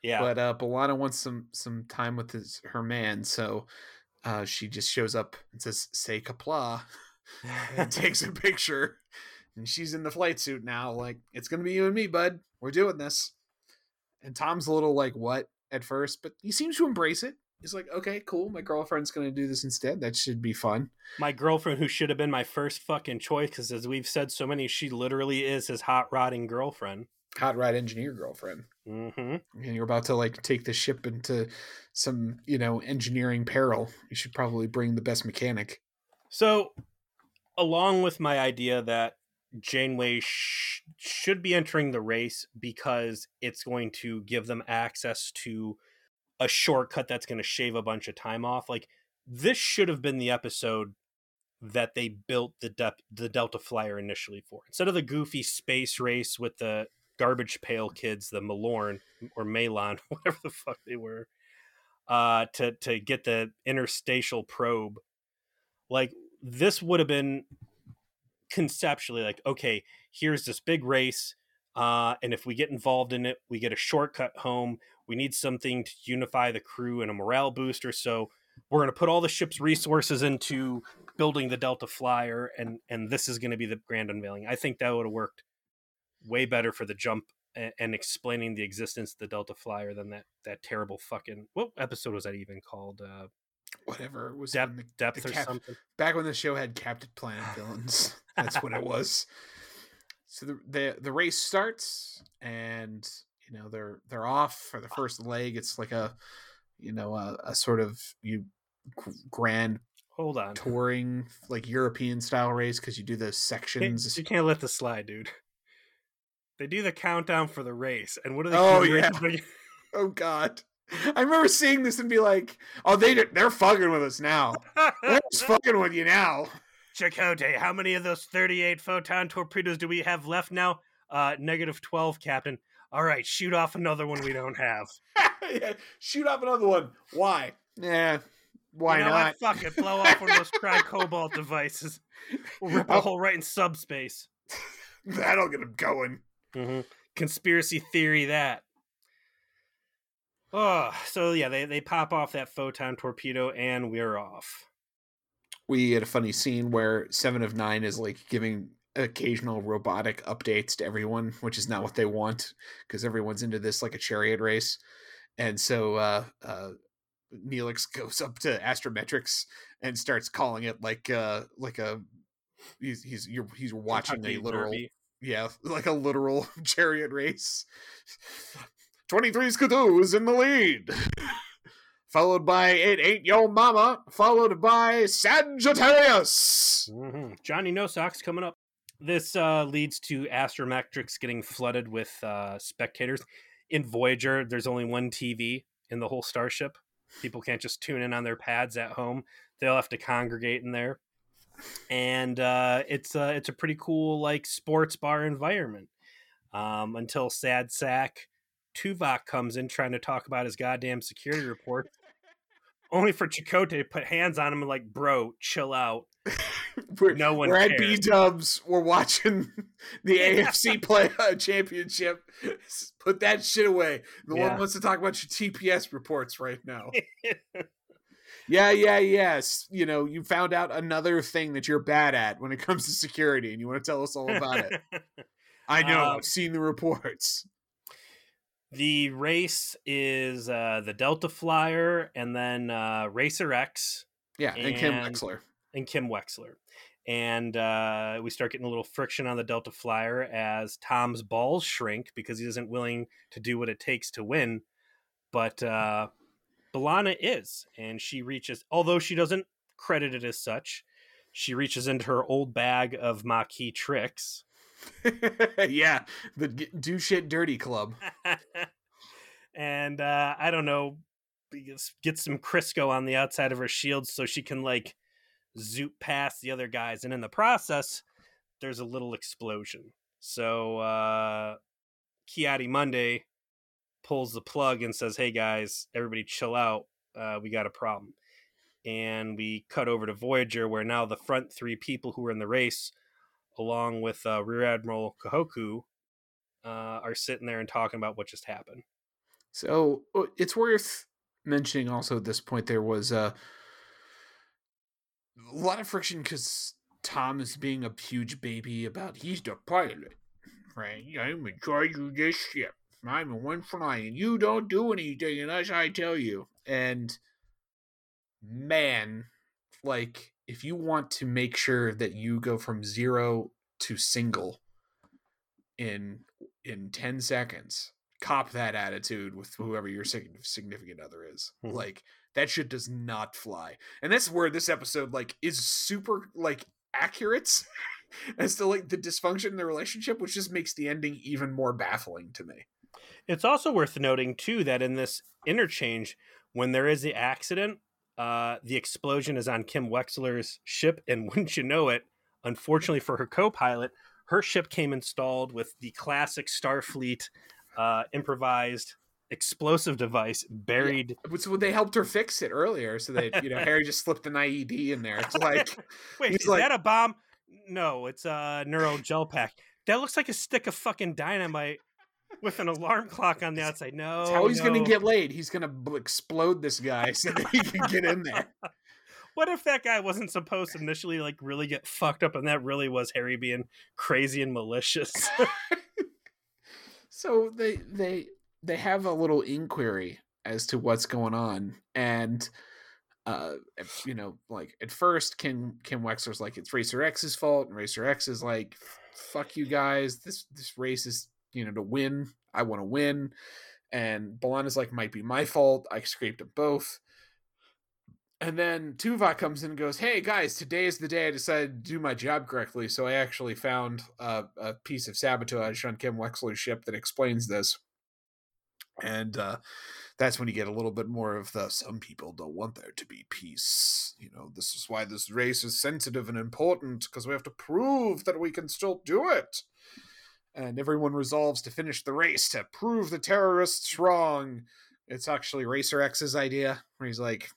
Yeah, But uh B'Elanna wants some some time with his her man, so uh she just shows up and says, say Qapla' <laughs> and takes a picture. And she's in the flight suit now, like, it's gonna be you and me, bud. We're doing this. And Tom's a little like, what at first, but he seems to embrace it. He's like, okay, cool. My girlfriend's gonna do this instead. That should be fun. my girlfriend, who should have been my first fucking choice, because as we've said so many, she literally is his hot rodding girlfriend. Hot rod engineer girlfriend. hmm And you're about to like take the ship into some, you know, engineering peril. You should probably bring the best mechanic. So, along with my idea that Janeway sh- should be entering the race because it's going to give them access to a shortcut that's going to shave a bunch of time off. Like this should have been the episode that they built the de- the Delta Flyer initially for. Instead of the goofy space race with the garbage pail kids, the Malorn or Malon, <laughs> whatever the fuck they were, uh, to to get the interstitial probe. Like this would have been conceptually like, okay, here's this big race, uh, and if we get involved in it, we get a shortcut home. We need something to unify the crew and a morale booster. So we're going to put all the ship's resources into building the Delta Flyer, and and this is going to be the grand unveiling. I think that would have worked way better for the jump and, and explaining the existence of the Delta Flyer than that that terrible fucking what episode was that even called? Uh, Whatever it was. depth the- depth the or cap- something. back when the show had Captain Planet villains. That's what it <laughs> was. So the, the the race starts, and you know they're they're off for the first leg. It's like a you know a, a sort of you grand Hold on. touring like European style race because you do those sections. You can't let this slide, dude. They do the countdown for the race, and what are they? Oh, yeah. raising- <laughs> Oh God. I remember seeing this and be like, "Oh, they they're fucking with us now. They're just fucking with you now." Chakotay, how many of those 38 photon torpedoes do we have left now? Uh, negative 12, Captain. All right, shoot off another one we don't have. <laughs> yeah, shoot off another one. Why? Yeah, why you know not? What? Fuck it. Blow off one of those <laughs> tri cobalt devices. We'll rip a Oh. hole right in subspace. <laughs> That'll get him going. Mm-hmm. Conspiracy theory that. Oh, so yeah, they, they pop off that photon torpedo and we're off. We had a funny scene where Seven of Nine is like giving occasional robotic updates to everyone, which is not what they want because everyone's into this like a chariot race. And so uh, uh, Neelix <laughs> goes up to Astrometrics and starts calling it like uh, like a he's he's you're, he's watching a literal Derby. yeah <laughs> like a literal <laughs> chariot race. Twenty three Skidoo is in the lead. Followed by It Ain't Yo Mama, followed by Sagittarius. hmm Johnny No Socks coming up. This uh, leads to Astrometrics getting flooded with uh, spectators. In Voyager, there's only one TV in the whole starship. People can't just tune in on their pads at home. They'll have to congregate in there, and uh, it's uh, it's a pretty cool like sports bar environment. Um, until Sad Sack Tuvok comes in trying to talk about his goddamn security report, only for Chakotay to put hands on him and like, bro, chill out. <laughs> we're, No one we're at. B Dubs. We're watching <laughs> the AFC play a championship. <laughs> Put that shit away. No Yeah. one wants to talk about your TPS reports right now. yeah, yeah, yes. You know, you found out another thing that you're bad at when it comes to security, and you want to tell us all about it. I know. Um, I've seen the reports. The race is uh, the Delta Flyer and then uh, Racer X Yeah, and Kim Wexler. and Kim Wexler. And uh, we start getting a little friction on the Delta Flyer as Tom's balls shrink because he isn't willing to do what it takes to win. But uh, B'Elanna is, and she reaches, although she doesn't credit it as such, she reaches into her old bag of Maquis tricks. <laughs> yeah, the do shit dirty club. <laughs> and uh, I don't know, get some Crisco on the outside of her shield so she can like zoop past the other guys. And in the process, there's a little explosion. So uh, Ki-Adi-Mundi pulls the plug and says, "Hey guys, everybody chill out. Uh, we got a problem." And we cut over to Voyager, where now the front three people who were in the race, along with uh, Rear Admiral Kahoku, uh, are sitting there and talking about what just happened. So uh, it's worth mentioning also at this point there was uh, a lot of friction because Tom is being a huge baby about he's the pilot, right? I'm in charge of this ship. I'm the one flying. You don't do anything unless I tell you. And man, like if you want to make sure that you go from zero to single in in 10 seconds cop that attitude with whoever your significant other is. Mhm. like that shit does not fly. And that's where this episode like is super like accurate <laughs> as to like the dysfunction in the relationship which just makes the ending even more baffling to me. It's also worth noting too that in this interchange, when there is the accident, uh, the explosion is on Kim Wexler's ship, and <laughs> wouldn't you know it? Unfortunately for her co-pilot, her ship came installed with the classic Starfleet uh, improvised explosive device buried. so they helped her fix it earlier so that you know <laughs> harry just slipped an ied in there it's like <laughs> Wait, is like- that a bomb? No, it's a neural gel pack. That looks like a stick of fucking dynamite with an alarm clock on the outside. No, That's how he's no. gonna get laid. He's gonna bl- explode this guy so that he can get in there. <laughs> What if that guy wasn't supposed to initially like really get fucked up, and that really was Harry being crazy and malicious? <laughs> So they they they have a little inquiry as to what's going on, and uh, you know, like at first, Kim Kim Wexler's like it's Racer X's fault, and Racer X is like, "Fuck you guys! This this race is you know to win. I want to win." And B'Elanna is like, "Might be my fault. I scraped them both." And then Tuvok comes in and goes, "Hey guys, today is the day I decided to do my job correctly. So I actually found a, a piece of sabotage on Kim Wexler's ship that explains this." And uh, that's when you get a little bit more of the some people don't want there to be peace. You know, this is why this race is sensitive and important because we have to prove that we can still do it. And everyone resolves to finish the race to prove the terrorists wrong. It's actually Racer X's idea, where he's like,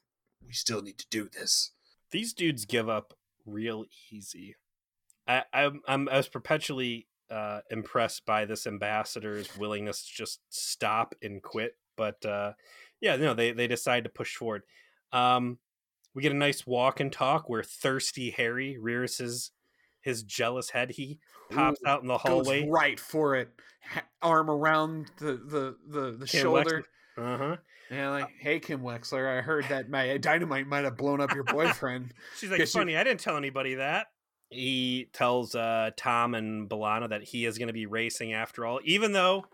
we still need to do this. These dudes give up real easy. I, I'm, I'm I was perpetually uh, impressed by this ambassador's willingness to just stop and quit. But uh, yeah, no, they they decide to push forward. Um, we get a nice walk and talk where thirsty Harry rears his his jealous head. He pops Ooh, out in the goes hallway. right for it, ha- arm around the the the, the shoulder. Uh huh. And like, hey Kim Wexler, I heard that my dynamite might have blown up your boyfriend. <laughs> She's like, Guess you- funny, I didn't tell anybody that. He tells uh, Tom and B'Elanna that he is going to be racing after all, even though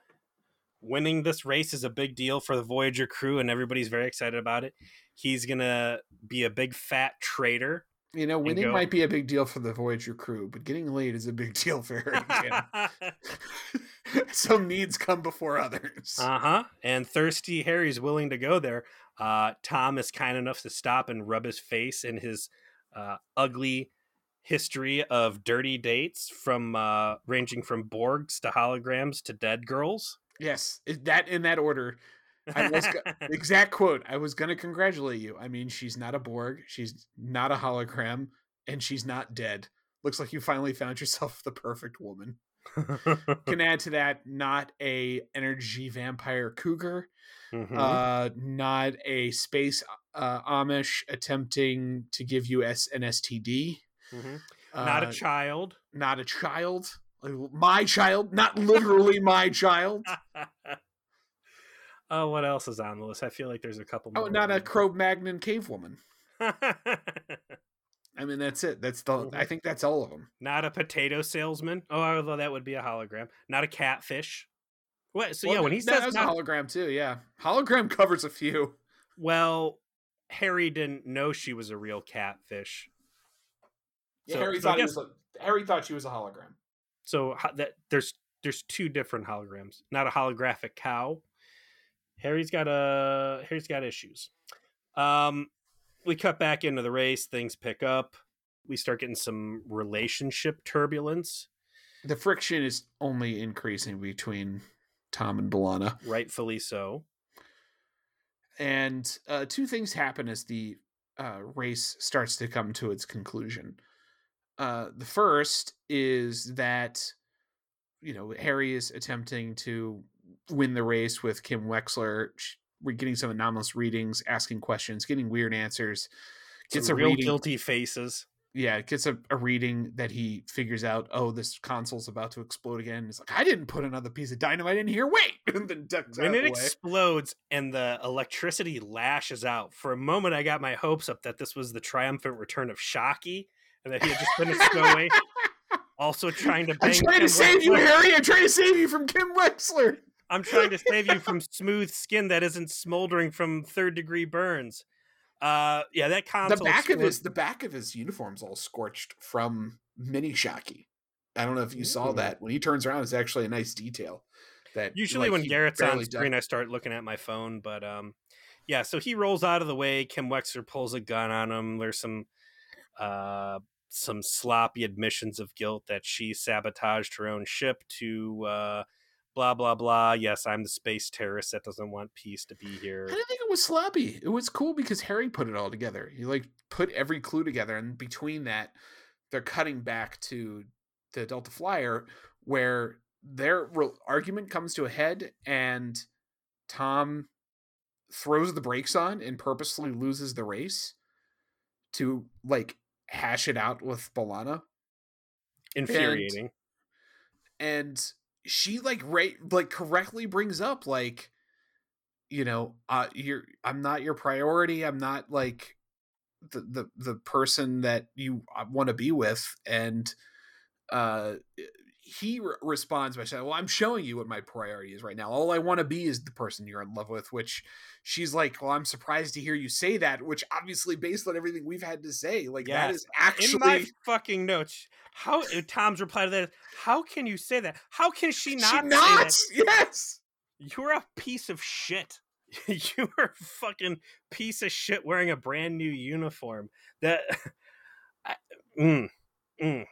winning this race is a big deal for the Voyager crew and everybody's very excited about it. He's going to be a big fat traitor. You know, winning go- might be a big deal for the Voyager crew, but getting laid is a big deal <laughs> for Harry. <laughs> Some needs come before others. Uh huh. And thirsty Harry's willing to go there. Uh, Tom is kind enough to stop and rub his face in his uh, ugly history of dirty dates from uh, ranging from Borgs to holograms to dead girls. yes, that in that order. I was go- <laughs> exact quote. I was going to congratulate you. I mean, she's not a Borg. She's not a hologram. and she's not dead. Looks like you finally found yourself <laughs> the perfect woman. Can <laughs> add to that not a energy vampire cougar, Mhm. uh, not a space uh, Amish attempting to give you S- an STD. Mhm. Not uh, a child. not a child. My child, not literally my child. Oh, what else is on the list? I feel like there's a couple. Oh, not a ones. Cro-Magnon cave woman. <laughs> I mean, that's it. That's the. I think that's all of them. not a potato salesman. Oh, although that would be a hologram. Not a catfish. What? So yeah, when he that says was not, a hologram too. Yeah, hologram <laughs> covers a few. well, Harry didn't know she was a real catfish. Yeah, So- Harry so thought guess- was. A, Harry thought she was a hologram. So that there's there's two different holograms, not a holographic cow. Harry's got a Harry's got issues. Um, we cut back into the race. Things pick up. We start getting some relationship turbulence. The friction is only increasing between Tom and B'Elanna. Rightfully so. and uh, two things happen as the uh, race starts to come to its conclusion. Uh, the first is that you know Harry is attempting to win the race with Kim Wexler. We're getting some anomalous readings, asking questions, getting weird answers. Gets Some a real reading, guilty faces. yeah, it gets a, a reading that he figures out. Oh, this console's about to explode again. It's like, I didn't put another piece of dynamite in here. Wait, <laughs> and then ducks when it explodes and the electricity lashes out, for a moment I got my hopes up that this was the triumphant return of Shocky and that he had just been a stowaway, <laughs> also trying to. I'm trying Kim to save you, Harry. I'm trying to save you from Kim Wexler. I'm trying to save you from smooth skin that isn't smoldering from third degree burns. Uh, yeah, that console. The back of his the back of his uniform's all scorched from mini Shocky. I don't know if you saw that. When he turns around, it's actually a nice detail. That Usually like, when he Garrett's on screen, I start looking at my phone. But um, yeah, so he rolls out of the way. Kim Wexler pulls a gun on him. There's some uh, some sloppy admissions of guilt that she sabotaged her own ship to uh, blah blah blah. Yes, I'm the space terrorist that doesn't want peace to be here. I didn't think it was sloppy. It was cool because Harry put it all together. He like put every clue together, and between that, they're cutting back to the Delta Flyer, where their re- argument comes to a head, and Tom throws the brakes on and purposely loses the race to like hash it out with B'Elanna. Infuriating. and she like right like correctly brings up like you know uh you're i'm not your priority i'm not like the the, the person that you want to be with and uh he re- responds by saying well i'm showing you what my priority is right now all i want to be is the person you're in love with which she's like well i'm surprised to hear you say that which obviously based on everything we've had to say like that Yes. is In actually my fucking notes, how uh, Tom's reply to that? is, How can you say that? How can she she not? not Say that? yes You're a piece of shit. <laughs> You're a fucking piece of shit wearing a brand new uniform. That <laughs> I, mm, mm.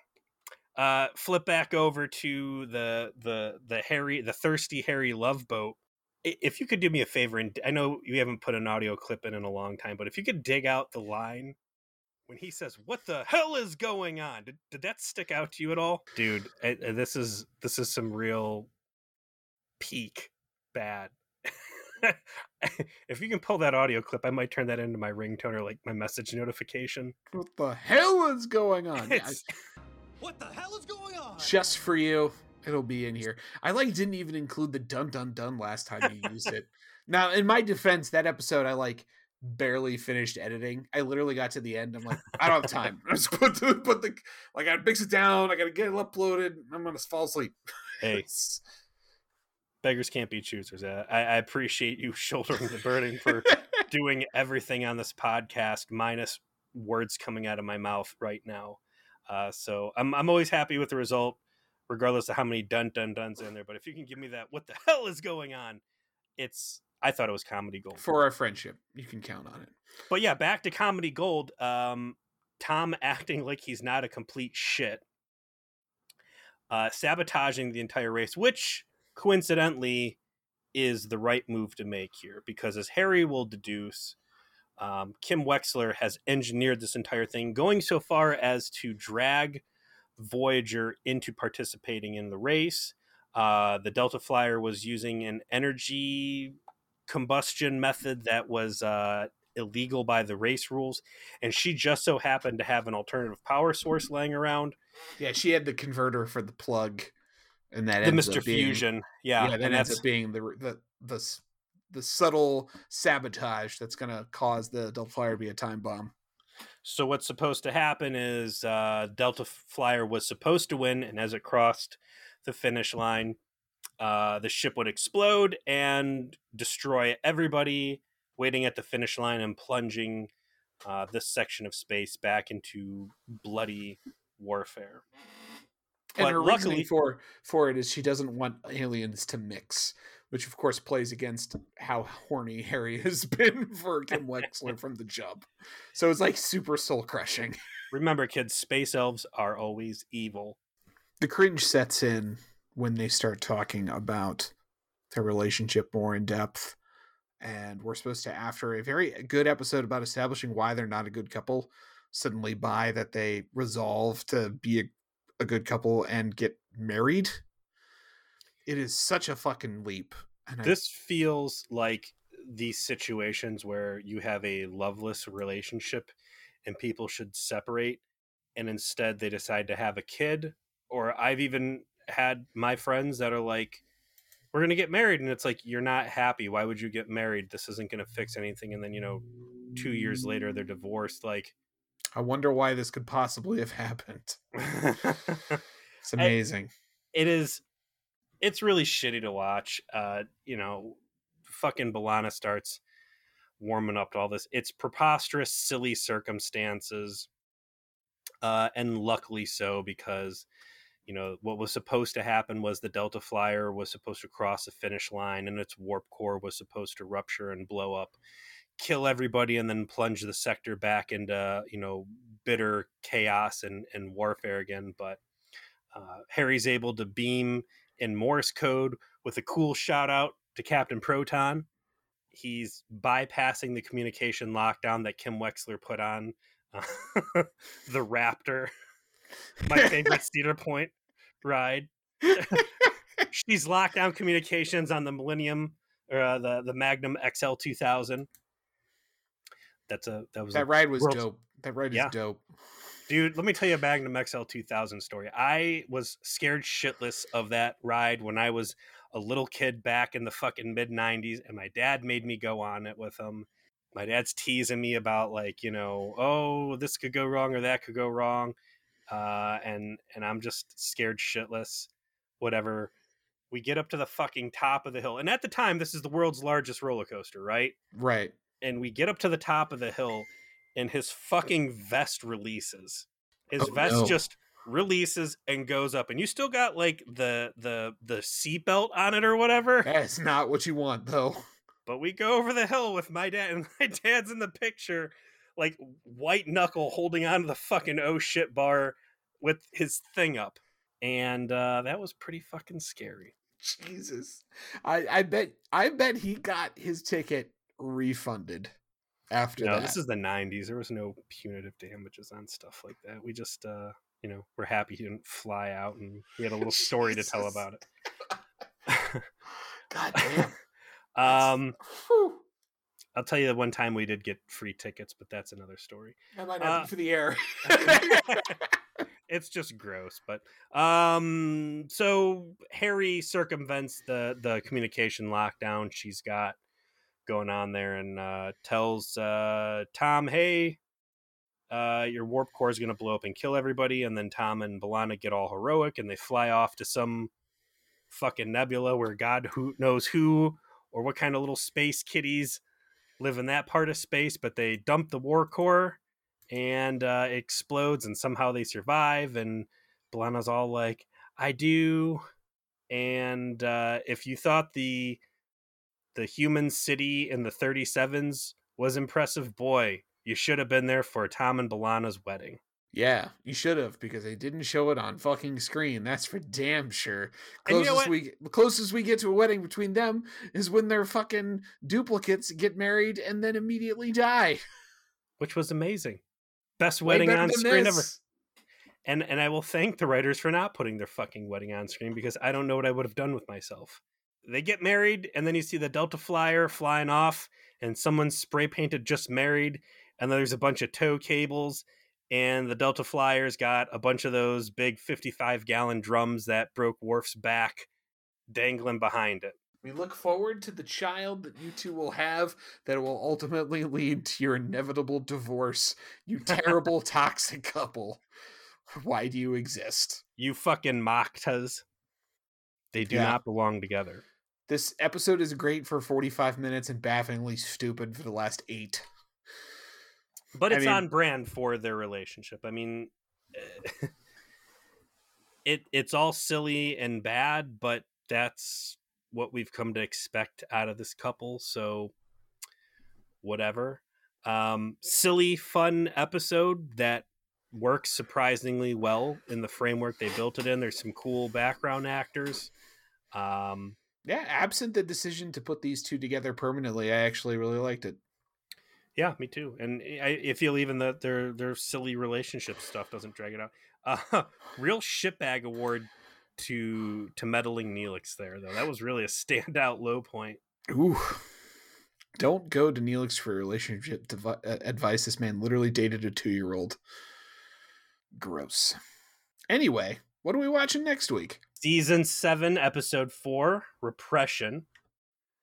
Uh, flip back over to the the the Harry the thirsty Harry love boat. If you could do me a favor, and I know you haven't put an audio clip in in a long time, but if you could dig out the line when he says, "What the hell is going on?" Did, did that stick out to you at all, dude? I, I- this is this is some real peak bad. <laughs> if you can pull that audio clip, I might turn that into my ringtone or like my message notification. what the hell is going <laughs> on Yeah, I- It's- What the hell is going on? just for you. It'll be in here. I like didn't even include the dun dun dun last time you <laughs> used it. Now in my defense that episode i like barely finished editing. I literally got to the end. I'm like i don't have time. <laughs> I just put the, put the like i mix it down. I gotta get it uploaded. I'm gonna fall asleep. <laughs> Hey, beggars can't be choosers. Uh, I, I appreciate you shouldering the burden for doing everything on this podcast, minus words coming out of my mouth right now. Uh, so I'm I'm always happy with the result, regardless of how many dun dun duns in there. But if you can give me that, what the <laughs> hell is going on? It's I thought it was comedy gold. for our friendship you can count on it But yeah, back to comedy gold. Um, Tom <laughs> acting like he's not a complete shit, uh, sabotaging the entire race, which coincidentally is the right move to make here because, as Harry will deduce, Um, Kim Wexler has engineered this entire thing, going so far as to drag Voyager into participating in the race. Uh, the Delta Flyer was using an energy combustion method that was uh, illegal by the race rules, and she just so happened to have an alternative power source laying around. Yeah, she had the converter for the plug, and that The Mister up being- Fusion, yeah, yeah, that and ends that's up being the the the the subtle sabotage that's going to cause the Delta Flyer to be a time bomb. So what's supposed to happen is uh, Delta Flyer was supposed to win, and as it crossed the finish line, uh, the ship would explode and destroy everybody waiting at the finish line and plunging uh, this section of space back into bloody warfare. And But her luckily- reasoning for for it is she doesn't want aliens to mix, which of course plays against how horny <laughs> Harry has been for Kim Wexler from the jump. So it's like super soul crushing. <laughs> Remember, kids, space elves are always evil. The cringe sets in when they start talking about their relationship more in depth. And we're supposed to, after a very good episode about establishing why they're not a good couple, suddenly buy that they resolve to be a, a good couple and get married. It is such a fucking leap. And I- This feels like these situations where you have a loveless relationship and people should separate and instead they decide to have a kid or I've even had my friends that are like we're going to get married and it's like you're not happy why would you get married this isn't going to fix anything and then you know 2 years later they're divorced like I wonder why this could possibly have <laughs> happened. <laughs> It's amazing. it is it's really shitty to watch uh you know fucking B'Elanna starts warming up to all this. It's preposterous silly circumstances uh and luckily so because you know what was supposed to happen was the delta flyer was supposed to cross the finish line and its warp core was supposed to rupture and blow up kill everybody and then plunge the sector back into you know bitter chaos and, and warfare again. But uh, Harry's able to beam in Morse code with a cool shout out to Captain Proton. He's bypassing the communication lockdown that Kim Wexler put on uh, <laughs> the Raptor, <laughs> my favorite <laughs> Cedar Point ride. She's locked down communications on the Millennium or uh, the the Magnum XL two thousand. That's a that was a that ride was dope. That ride is Yeah. dope. Dude, let me tell you a Magnum XL 2000 story. I was scared shitless of that ride when I was a little kid back in the fucking mid 90s, and my dad made me go on it with him. My dad's teasing me about, like, you know, oh, this could go wrong or that could go wrong. Uh, and, and I'm just scared shitless. Whatever. We get up to the fucking top of the hill. And at the time, this is the world's largest roller coaster, right? Right. and we get up to the top of the hill and his fucking vest releases his Oh, vest no. just releases and goes up and you still got like the the the seatbelt on it or whatever That's not what you want, though. but we go over the hill with my dad and <laughs> my dad's in the picture like white knuckle holding on to the fucking oh shit bar with his thing up and uh that was pretty fucking scary Jesus. I, I bet I bet he got his ticket refunded after no that. this is the 90s there was no punitive damages on stuff like that we just uh you know we're happy he didn't fly out and we had a little story to tell about it God damn. <laughs> um Whew. i'll tell you the one time we did get free tickets but that's another story That might not Uh, for the air. <laughs> <laughs> it's just gross but um so harry circumvents the the communication lockdown she's got going on there and uh tells uh tom hey uh your warp core is going to blow up and kill everybody and then tom and B'Elanna get all heroic and they fly off to some fucking nebula where god who knows who or what kind of little space kitties live in that part of space but they dump the war core and uh, it explodes and somehow they survive and B'Elanna's all like I do and uh, if you thought the the human city in the 37s was impressive boy you should have been there for Tom and B'Elanna's wedding Yeah, you should have because they didn't show it on fucking screen. That's for damn sure. And you know we the closest we get to a wedding between them is when their fucking duplicates get married and then immediately die. which was amazing. Best wedding on screen ever. And and I will thank the writers for not putting their fucking wedding on screen because I don't know what I would have done with myself. They get married, and then you see the Delta Flyer flying off, and someone spray painted just married, and then there's a bunch of tow cables, and the Delta Flyer's got a bunch of those big 55 gallon drums that broke Worf's back dangling behind it. We look forward to the child that you two will have that will ultimately lead to your inevitable divorce. You terrible <laughs> toxic couple. Why do you exist? You fucking Maktas. They do Yeah. not belong together. This episode is great for 45 minutes and bafflingly stupid for the last eight. but I it's mean- on brand for their relationship. I mean, eh, <laughs> it it's all silly and bad, but that's what we've come to expect out of this couple. So, whatever. Um, silly, fun episode that works surprisingly well in the framework they built it in. There's some cool background actors. Um, Yeah, absent the decision to put these two together permanently, I actually really liked it. Yeah, me too. And I, I feel even that their their silly relationship stuff doesn't drag it out. Uh, <laughs> real shitbag award to to meddling Neelix there though. That was really a <laughs> standout low point. Ooh. Don't go to Neelix for relationship devi- uh, advice. This man literally dated a two year old. Gross. Anyway, what are we watching next week? Season seven, episode four, repression.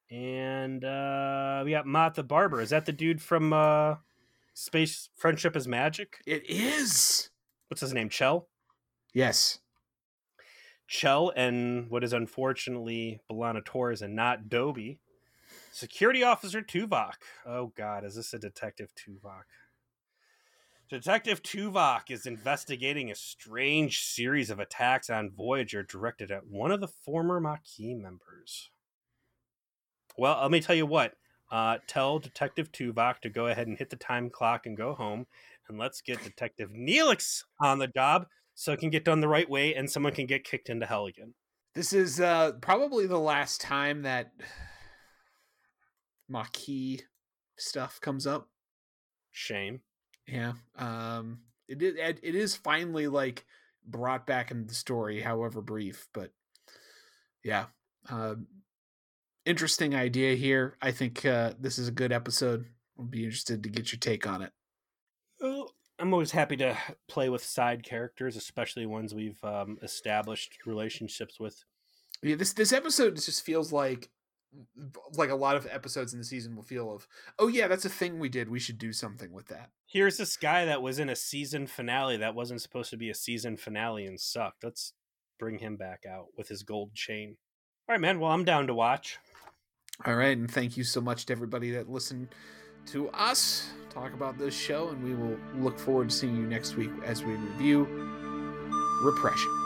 And uh we got Mott the Barber. Is that the dude from uh Space Friendship is Magic? It is. What's his name? Chell? Yes. Chell and what is unfortunately B'Elanna Torres and not Dobie. Security Officer Tuvok. Oh God, is this a Detective Tuvok? Detective Tuvok is investigating a strange series of attacks on Voyager directed at one of the former Maquis members. Well, let me tell you what. Uh, tell Detective Tuvok to go ahead and hit the time clock and go home, and let's get Detective Neelix on the job so it can get done the right way and someone can get kicked into hell again. This is uh, probably the last time that <sighs> Maquis stuff comes up. Shame. Yeah. Um it is it it is finally like brought back in the story, however brief, but yeah. Um interesting idea here. I think uh this is a good episode. I'll be interested to get your take on it. Well, I'm always happy to play with side characters, especially ones we've um, established relationships with. Yeah, this this episode just feels like like a lot of episodes in the season will feel of, oh yeah, that's a thing we did. We should do something with that. Here's this guy that was in a season finale that wasn't supposed to be a season finale and sucked. Let's bring him back out with his gold chain. All right, man. Well, I'm down to watch. All right, and thank you so much to everybody that listened to us talk about this show, and we will look forward to seeing you next week as we review Repression.